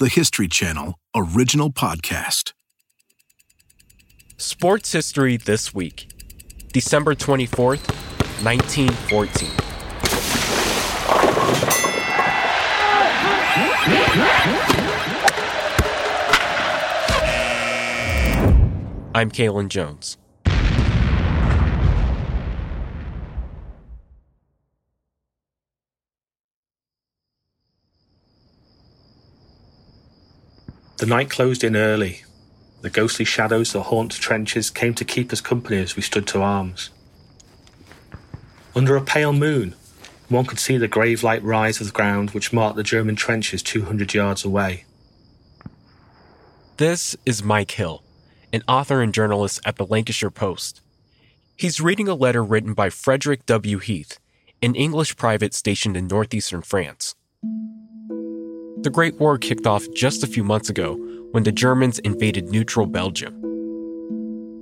the History Channel original podcast. Sports history this week, December 24th, 1914. I'm Kalen Jones. The night closed in early. The ghostly shadows that haunt trenches came to keep us company as we stood to arms. Under a pale moon, one could see the grave like rise of the ground which marked the German trenches 200 yards away. This is Mike Hill, an author and journalist at the Lancashire Post. He's reading a letter written by Frederick W. Heath, an English private stationed in northeastern France. The Great War kicked off just a few months ago when the Germans invaded neutral Belgium.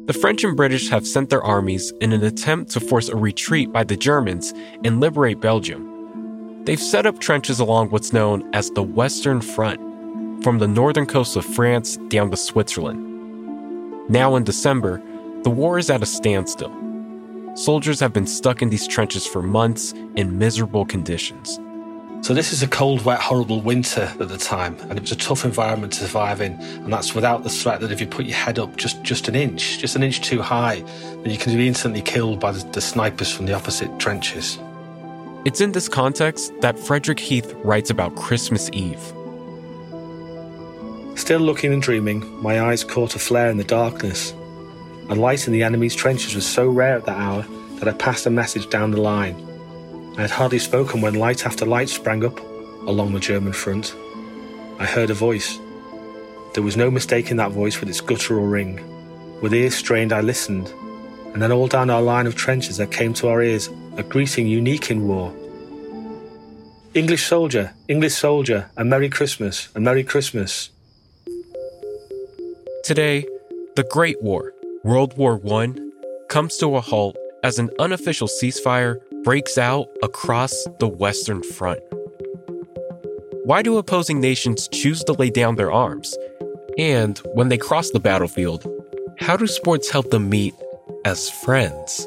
The French and British have sent their armies in an attempt to force a retreat by the Germans and liberate Belgium. They've set up trenches along what's known as the Western Front, from the northern coast of France down to Switzerland. Now in December, the war is at a standstill. Soldiers have been stuck in these trenches for months in miserable conditions. So this is a cold, wet, horrible winter at the time, and it was a tough environment to survive in. And that's without the threat that if you put your head up just, just an inch, just an inch too high, then you can be instantly killed by the, the snipers from the opposite trenches. It's in this context that Frederick Heath writes about Christmas Eve. Still looking and dreaming, my eyes caught a flare in the darkness. A light in the enemy's trenches was so rare at that hour that I passed a message down the line. I had hardly spoken when light after light sprang up along the German front. I heard a voice. There was no mistaking that voice with its guttural ring. With ears strained, I listened, and then all down our line of trenches there came to our ears a greeting unique in war. English soldier, English soldier, a Merry Christmas, a Merry Christmas. Today, the Great War, World War I, comes to a halt as an unofficial ceasefire breaks out across the Western Front. Why do opposing nations choose to lay down their arms? And when they cross the battlefield, how do sports help them meet as friends?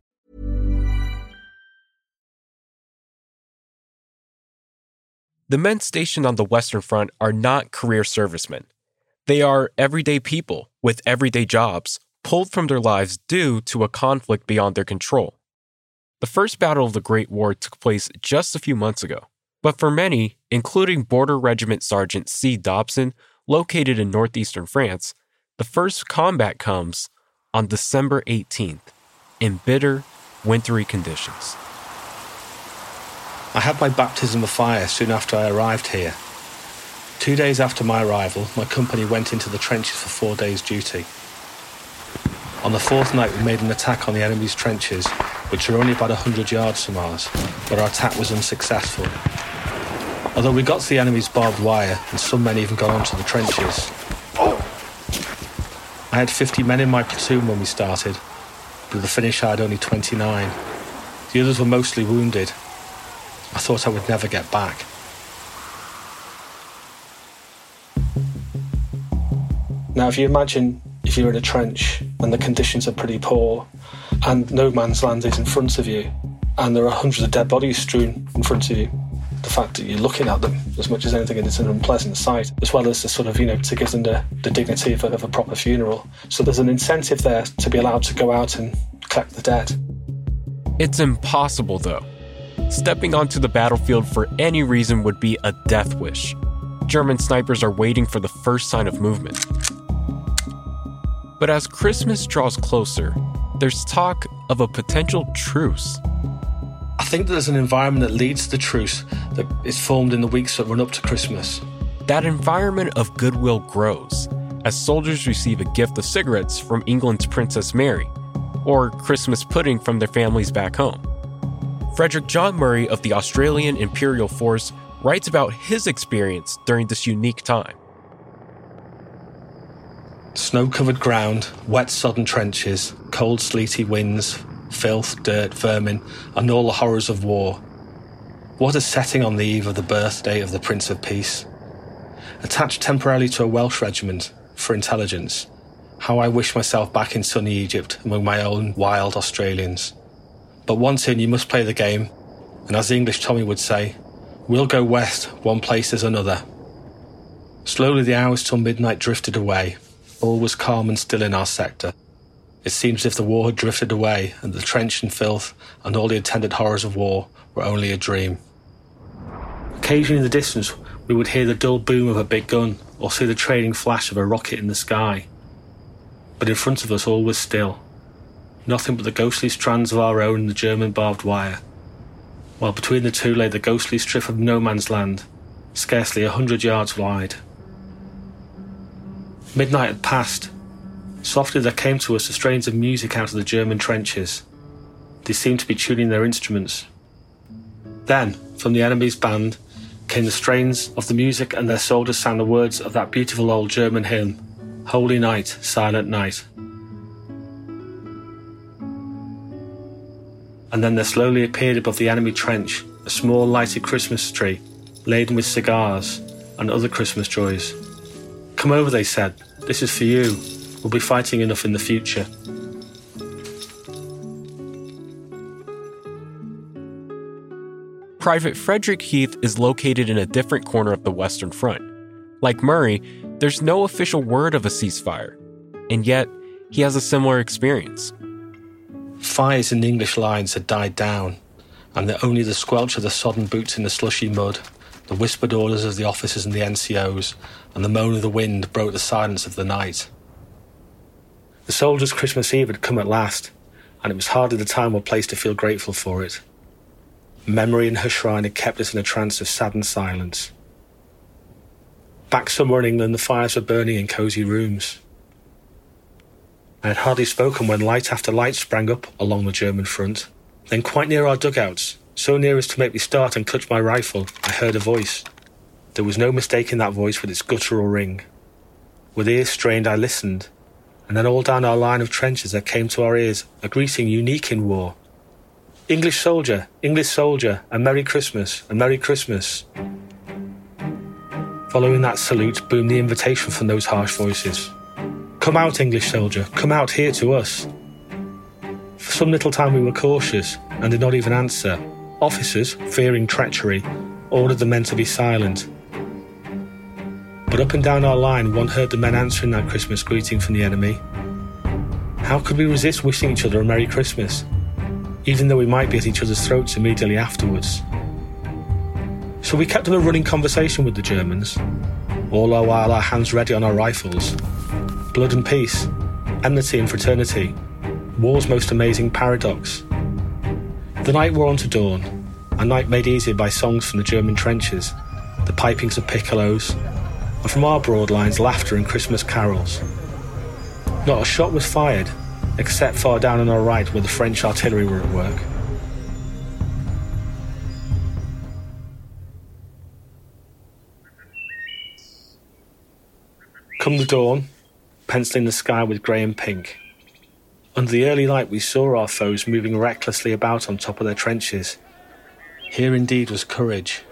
The men stationed on the Western Front are not career servicemen. They are everyday people with everyday jobs pulled from their lives due to a conflict beyond their control. The first battle of the Great War took place just a few months ago, but for many, including Border Regiment Sergeant C. Dobson, located in northeastern France, the first combat comes on December 18th in bitter, wintry conditions. I had my baptism of fire soon after I arrived here. Two days after my arrival, my company went into the trenches for four days' duty. On the fourth night, we made an attack on the enemy's trenches, which are only about 100 yards from ours, but our attack was unsuccessful. Although we got to the enemy's barbed wire, and some men even got onto the trenches. I had 50 men in my platoon when we started, but at the finish I had only 29. The others were mostly wounded, I thought I would never get back. Now, if you imagine if you're in a trench and the conditions are pretty poor and no man's land is in front of you and there are hundreds of dead bodies strewn in front of you, the fact that you're looking at them as much as anything it's an unpleasant sight, as well as the sort of, you know, to give them the, the dignity of a, of a proper funeral. So there's an incentive there to be allowed to go out and collect the dead. It's impossible, though. Stepping onto the battlefield for any reason would be a death wish. German snipers are waiting for the first sign of movement. But as Christmas draws closer, there's talk of a potential truce. I think there's an environment that leads to the truce that is formed in the weeks that run up to Christmas. That environment of goodwill grows as soldiers receive a gift of cigarettes from England's Princess Mary, or Christmas pudding from their families back home. Frederick John Murray of the Australian Imperial Force writes about his experience during this unique time. Snow covered ground, wet sodden trenches, cold sleety winds, filth, dirt, vermin, and all the horrors of war. What a setting on the eve of the birthday of the Prince of Peace. Attached temporarily to a Welsh regiment for intelligence, how I wish myself back in sunny Egypt among my own wild Australians. But once in, you must play the game, and as the English Tommy would say, we'll go west one place as another. Slowly the hours till midnight drifted away. All was calm and still in our sector. It seemed as if the war had drifted away and the trench and filth and all the attendant horrors of war were only a dream. Occasionally in the distance, we would hear the dull boom of a big gun or see the trailing flash of a rocket in the sky. But in front of us, all was still. Nothing but the ghostly strands of our own and the German barbed wire, while between the two lay the ghostly strip of no man's land, scarcely a hundred yards wide. Midnight had passed. Softly there came to us the strains of music out of the German trenches. They seemed to be tuning their instruments. Then, from the enemy's band, came the strains of the music, and their soldiers sang the words of that beautiful old German hymn, Holy Night, Silent Night. And then there slowly appeared above the enemy trench a small lighted Christmas tree, laden with cigars and other Christmas joys. Come over, they said. This is for you. We'll be fighting enough in the future. Private Frederick Heath is located in a different corner of the Western Front. Like Murray, there's no official word of a ceasefire, and yet he has a similar experience. Fires in the English lines had died down, and that only the squelch of the sodden boots in the slushy mud, the whispered orders of the officers and the NCOs, and the moan of the wind broke the silence of the night. The soldiers' Christmas Eve had come at last, and it was hardly the time or place to feel grateful for it. Memory in her shrine had kept us in a trance of saddened silence. Back somewhere in England, the fires were burning in cosy rooms. I had hardly spoken when light after light sprang up along the German front. Then, quite near our dugouts, so near as to make me start and clutch my rifle, I heard a voice. There was no mistaking that voice with its guttural ring. With ears strained, I listened, and then all down our line of trenches there came to our ears a greeting unique in war. English soldier, English soldier, a Merry Christmas, a Merry Christmas. Following that salute boomed the invitation from those harsh voices. Come out, English soldier, come out here to us. For some little time we were cautious and did not even answer. Officers, fearing treachery, ordered the men to be silent. But up and down our line, one heard the men answering that Christmas greeting from the enemy. How could we resist wishing each other a Merry Christmas? even though we might be at each other's throats immediately afterwards. So we kept up a running conversation with the Germans, all the while our hands ready on our rifles. Blood and peace, enmity and fraternity, war's most amazing paradox. The night wore on to dawn, a night made easier by songs from the German trenches, the pipings of piccolos, and from our broad lines, laughter and Christmas carols. Not a shot was fired, except far down on our right where the French artillery were at work. Come the dawn, penciling the sky with grey and pink. Under the early light, we saw our foes moving recklessly about on top of their trenches. Here indeed was courage.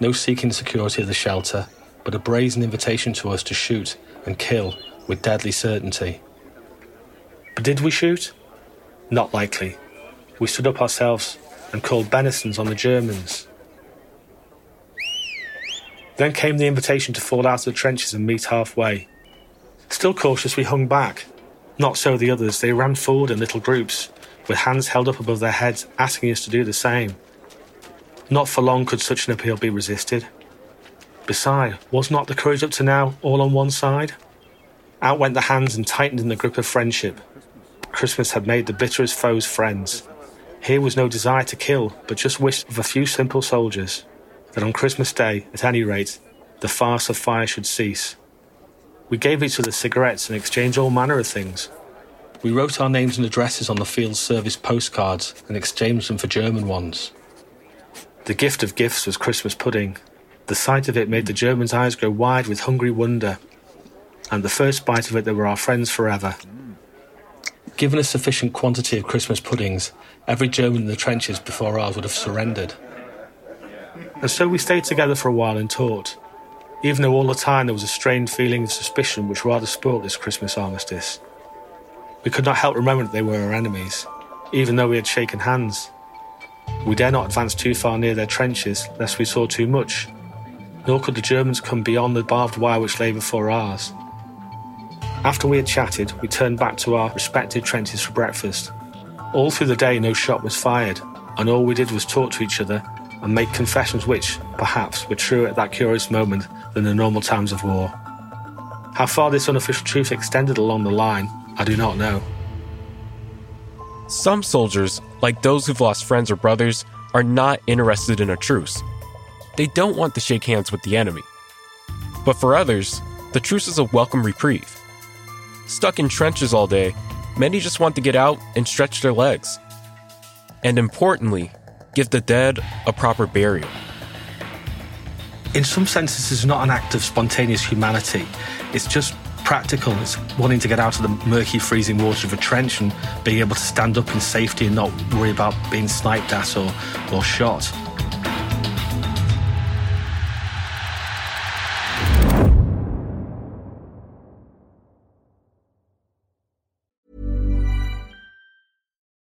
No seeking security of the shelter, but a brazen invitation to us to shoot and kill with deadly certainty. But did we shoot? Not likely. We stood up ourselves and called benisons on the Germans. Then came the invitation to fall out of the trenches and meet halfway. Still cautious, we hung back. Not so the others. They ran forward in little groups, with hands held up above their heads, asking us to do the same. Not for long could such an appeal be resisted. Besides, was not the courage up to now all on one side? Out went the hands and tightened in the grip of friendship. Christmas had made the bitterest foes friends. Here was no desire to kill, but just wish of a few simple soldiers that on Christmas Day, at any rate, the farce of fire should cease. We gave each other cigarettes and exchanged all manner of things. We wrote our names and addresses on the field service postcards and exchanged them for German ones. The gift of gifts was Christmas pudding. The sight of it made the Germans' eyes grow wide with hungry wonder, and the first bite of it they were our friends forever. Given a sufficient quantity of Christmas puddings, every German in the trenches before ours would have surrendered. And so we stayed together for a while and talked, even though all the time there was a strained feeling of suspicion which rather spoilt this Christmas armistice. We could not help remembering that they were our enemies, even though we had shaken hands. We dare not advance too far near their trenches lest we saw too much, nor could the Germans come beyond the barbed wire which lay before ours. After we had chatted, we turned back to our respective trenches for breakfast. All through the day, no shot was fired, and all we did was talk to each other and make confessions which, perhaps, were truer at that curious moment than the normal times of war. How far this unofficial truth extended along the line, I do not know. Some soldiers, like those who've lost friends or brothers, are not interested in a truce. They don't want to shake hands with the enemy. But for others, the truce is a welcome reprieve. Stuck in trenches all day, many just want to get out and stretch their legs. And importantly, give the dead a proper burial. In some sense, this is not an act of spontaneous humanity. It's just practical. It's wanting to get out of the murky, freezing water of a trench and being able to stand up in safety and not worry about being sniped at or, or shot.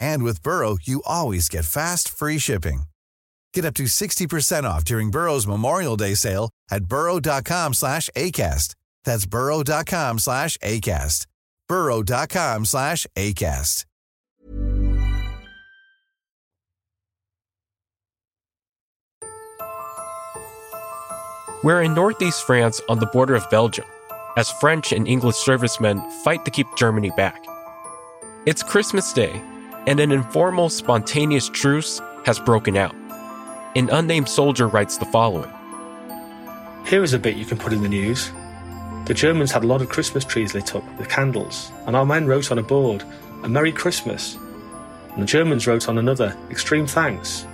And with Burrow, you always get fast, free shipping. Get up to 60% off during Burrow's Memorial Day sale at burrow.com slash ACAST. That's burrow.com slash ACAST. burrow.com slash ACAST. We're in northeast France on the border of Belgium, as French and English servicemen fight to keep Germany back. It's Christmas Day, and an informal, spontaneous truce has broken out. An unnamed soldier writes the following Here is a bit you can put in the news. The Germans had a lot of Christmas trees lit up with candles, and our men wrote on a board, A Merry Christmas. And the Germans wrote on another, Extreme Thanks.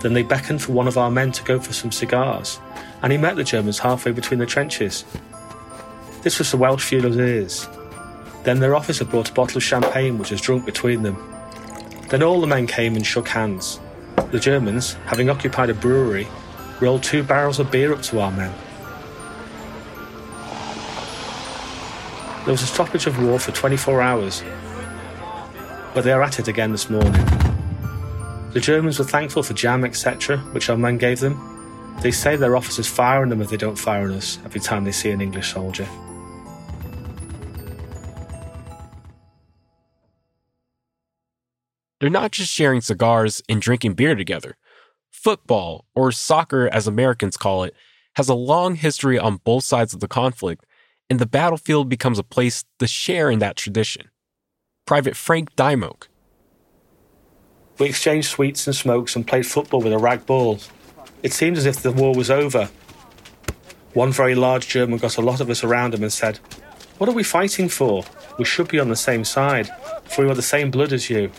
Then they beckoned for one of our men to go for some cigars, and he met the Germans halfway between the trenches. This was the Welsh Fusiliers. Then their officer brought a bottle of champagne which was drunk between them. Then all the men came and shook hands. The Germans, having occupied a brewery, rolled two barrels of beer up to our men. There was a stoppage of war for 24 hours, but they are at it again this morning. The Germans were thankful for jam, etc., which our men gave them. They say their officers fire on them if they don't fire on us every time they see an English soldier. They're not just sharing cigars and drinking beer together. Football, or soccer as Americans call it, has a long history on both sides of the conflict, and the battlefield becomes a place to share in that tradition. Private Frank Dymoke. We exchanged sweets and smokes and played football with a rag ball. It seemed as if the war was over. One very large German got a lot of us around him and said, What are we fighting for? We should be on the same side, for we are the same blood as you.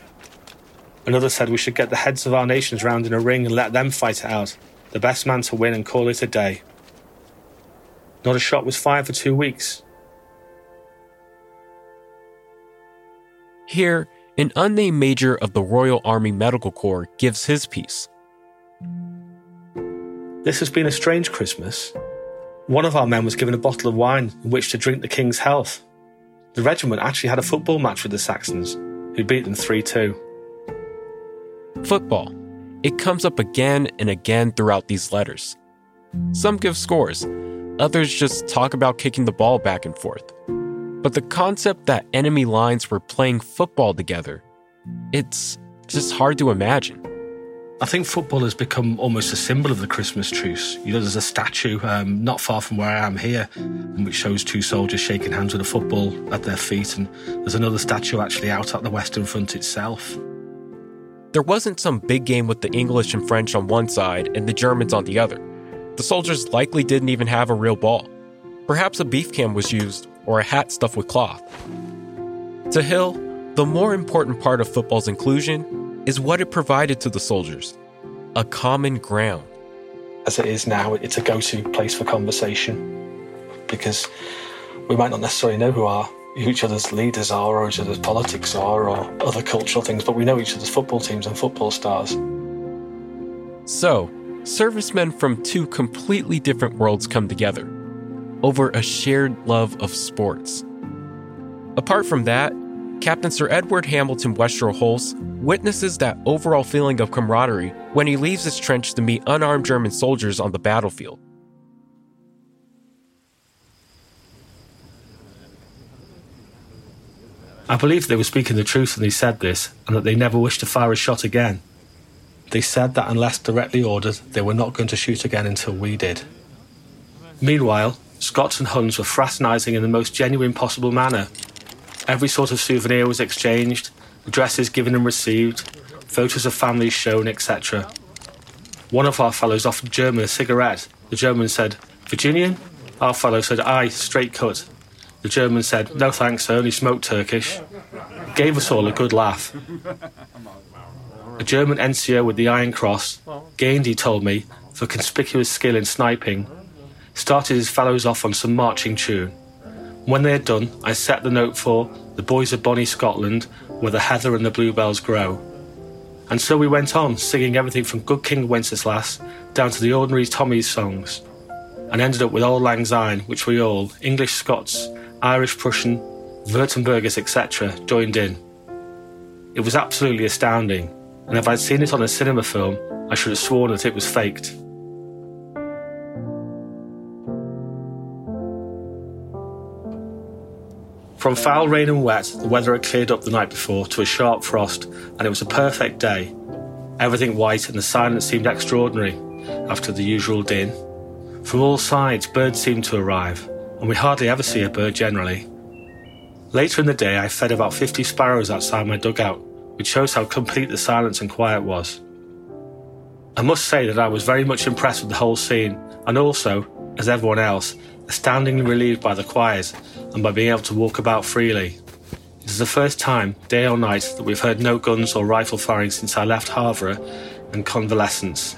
Another said we should get the heads of our nations round in a ring and let them fight it out. The best man to win and call it a day. Not a shot was fired for two weeks. Here, an unnamed major of the Royal Army Medical Corps gives his piece. This has been a strange Christmas. One of our men was given a bottle of wine in which to drink the king's health. The regiment actually had a football match with the Saxons, who beat them 3 2. Football. It comes up again and again throughout these letters. Some give scores, others just talk about kicking the ball back and forth. But the concept that enemy lines were playing football together, it's just hard to imagine. I think football has become almost a symbol of the Christmas truce. You know, there's a statue um, not far from where I am here, which shows two soldiers shaking hands with a football at their feet, and there's another statue actually out at the Western Front itself. There wasn't some big game with the English and French on one side and the Germans on the other. The soldiers likely didn't even have a real ball. Perhaps a beef can was used, or a hat stuffed with cloth. To Hill, the more important part of football's inclusion is what it provided to the soldiers a common ground. As it is now, it's a go to place for conversation because we might not necessarily know who our who each other's leaders are or each other's politics are or other cultural things, but we know each other's football teams and football stars. So, servicemen from two completely different worlds come together over a shared love of sports. Apart from that, Captain Sir Edward Hamilton Westrow Hulse witnesses that overall feeling of camaraderie when he leaves his trench to meet unarmed German soldiers on the battlefield. I believe they were speaking the truth when they said this, and that they never wished to fire a shot again. They said that unless directly ordered, they were not going to shoot again until we did. Meanwhile, Scots and Huns were fraternising in the most genuine possible manner. Every sort of souvenir was exchanged, addresses given and received, photos of families shown, etc. One of our fellows offered German a cigarette. The German said, Virginian? Our fellow said, Aye, straight cut. The German said, No thanks, I only smoke Turkish. Gave us all a good laugh. A German NCO with the Iron Cross gained, he told me, for conspicuous skill in sniping, started his fellows off on some marching tune. When they had done, I set the note for The Boys of Bonnie Scotland, where the heather and the bluebells grow. And so we went on, singing everything from Good King Wenceslas down to the ordinary Tommy's songs, and ended up with Auld Lang Syne, which we all, English, Scots, Irish, Prussian, Württembergers, etc., joined in. It was absolutely astounding, and if I'd seen it on a cinema film, I should have sworn that it was faked. From foul rain and wet, the weather had cleared up the night before to a sharp frost, and it was a perfect day. Everything white, and the silence seemed extraordinary after the usual din. From all sides, birds seemed to arrive, and we hardly ever see a bird generally. Later in the day, I fed about 50 sparrows outside my dugout, which shows how complete the silence and quiet was. I must say that I was very much impressed with the whole scene, and also, as everyone else, astoundingly relieved by the quiet and by being able to walk about freely. It is the first time, day or night, that we've heard no guns or rifle firing since I left Havre and convalescence.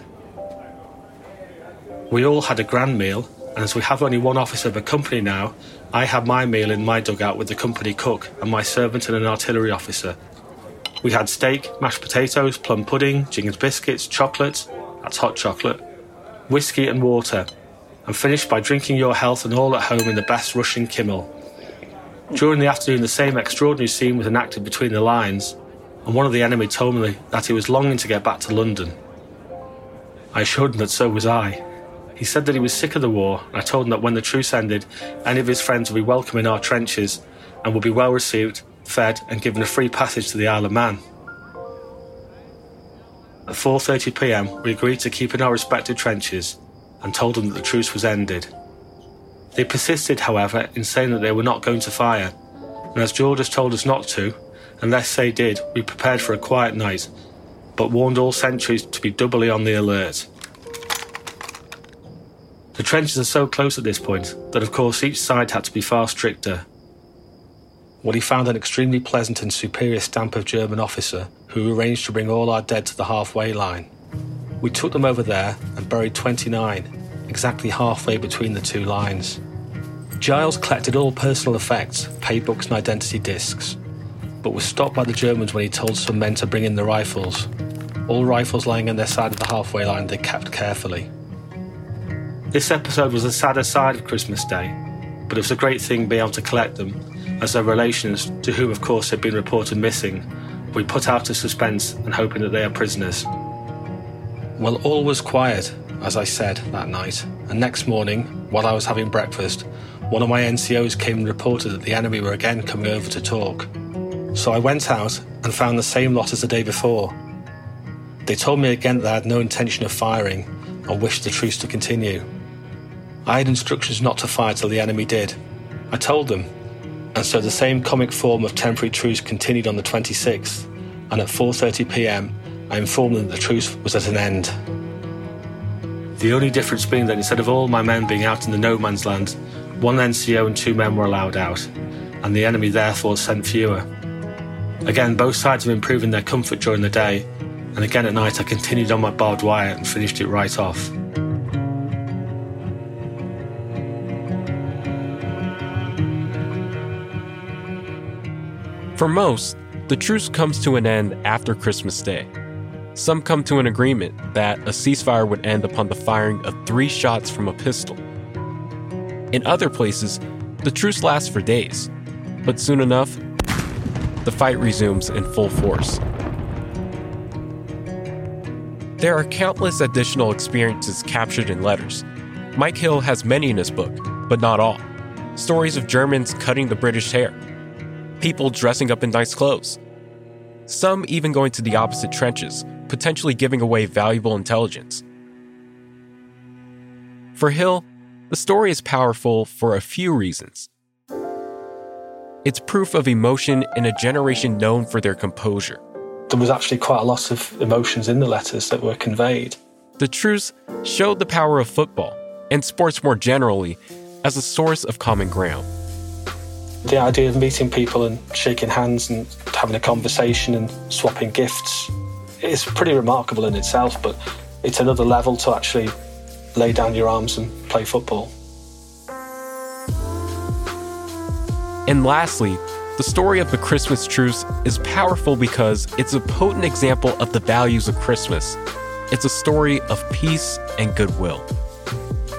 We all had a grand meal, and as we have only one officer of a company now, I had my meal in my dugout with the company cook and my servant and an artillery officer. We had steak, mashed potatoes, plum pudding, Jing's biscuits, chocolate, that's hot chocolate, whiskey and water, and finished by drinking your health and all at home in the best Russian Kümmel. During the afternoon, the same extraordinary scene was enacted between the lines, and one of the enemy told me that he was longing to get back to London. I assured him that so was I. He said that he was sick of the war, and I told him that when the truce ended, any of his friends would be welcome in our trenches and would be well received, fed, and given a free passage to the Isle of Man. At 4:30 p.m., we agreed to keep in our respective trenches and told them that the truce was ended. They persisted, however, in saying that they were not going to fire, and as George has told us not to, unless they did, we prepared for a quiet night, but warned all sentries to be doubly on the alert. The trenches are so close at this point that, of course, each side had to be far stricter. What he found an extremely pleasant and superior stamp of German officer who arranged to bring all our dead to the halfway line. We took them over there and buried 29, exactly halfway between the two lines. Giles collected all personal effects, paybooks, and identity discs. but was stopped by the Germans when he told some men to bring in the rifles. All rifles lying on their side of the halfway line they kept carefully. This episode was the sadder side of Christmas Day, but it was a great thing being able to collect them, as their relations, to whom of course had been reported missing, we put out of suspense and hoping that they are prisoners. Well, all was quiet, as I said that night, and next morning, while I was having breakfast, one of my NCOs came and reported that the enemy were again coming over to talk. So I went out and found the same lot as the day before. They told me again that they had no intention of firing and wished the truce to continue. I had instructions not to fire till the enemy did. I told them, and so the same comic form of temporary truce continued on the 26th, and at 4:30 p.m. I informed them that the truce was at an end. The only difference being that instead of all my men being out in the no man's land, one NCO and two men were allowed out, and the enemy therefore sent fewer. Again, both sides were improving their comfort during the day, and again at night I continued on my barbed wire and finished it right off. For most, the truce comes to an end after Christmas Day. Some come to an agreement that a ceasefire would end upon the firing of three shots from a pistol. In other places, the truce lasts for days, but soon enough, the fight resumes in full force. There are countless additional experiences captured in letters. Mike Hill has many in his book, but not all. Stories of Germans cutting the British hair, people dressing up in nice clothes, some even going to the opposite trenches, potentially giving away valuable intelligence. For Hill, the story is powerful for a few reasons. It's proof of emotion in a generation known for their composure. There was actually quite a lot of emotions in the letters that were conveyed. The truce showed the power of football, and sports more generally, as a source of common ground. The idea of meeting people and shaking hands and having a conversation and swapping gifts is pretty remarkable in itself, but it's another level to actually lay down your arms and play football. And lastly, the story of the Christmas truce is powerful because it's a potent example of the values of Christmas. It's a story of peace and goodwill.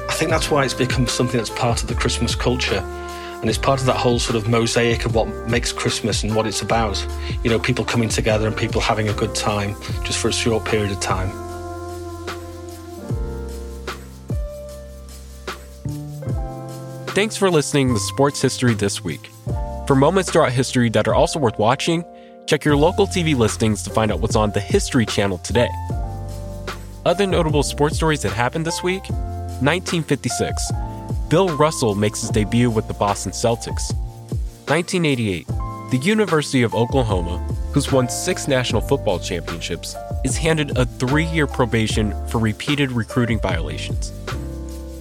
I think that's why it's become something that's part of the Christmas culture. And it's part of that whole sort of mosaic of what makes Christmas and what it's about. You know, people coming together and people having a good time just for a short period of time. Thanks for listening to Sports History This Week. For moments throughout history that are also worth watching, check your local TV listings to find out what's on the History Channel today. Other notable sports stories that happened this week 1956, Bill Russell makes his debut with the Boston Celtics. 1988, the University of Oklahoma, who's won six national football championships, is handed a three year probation for repeated recruiting violations.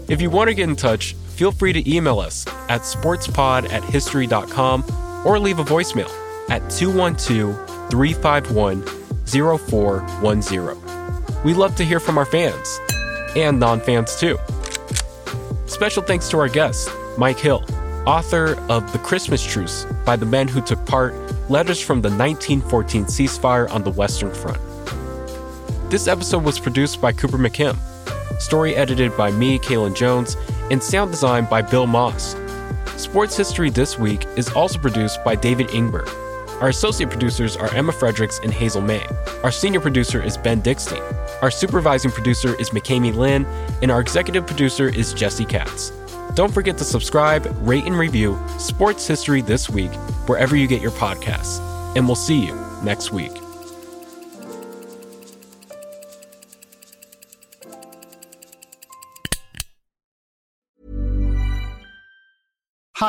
If you want to get in touch, feel free to email us at sportspod at history.com or leave a voicemail at 212 351 0410. We love to hear from our fans and non fans too. Special thanks to our guest, Mike Hill, author of The Christmas Truce by the Men Who Took Part Letters from the 1914 Ceasefire on the Western Front. This episode was produced by Cooper McKim, story edited by me, Kalen Jones, and sound design by Bill Moss. Sports History This Week is also produced by David Ingber. Our associate producers are Emma Fredericks and Hazel May. Our senior producer is Ben Dickstein. Our supervising producer is McKamey Lynn, and our executive producer is Jesse Katz. Don't forget to subscribe, rate, and review Sports History This Week wherever you get your podcasts. And we'll see you next week.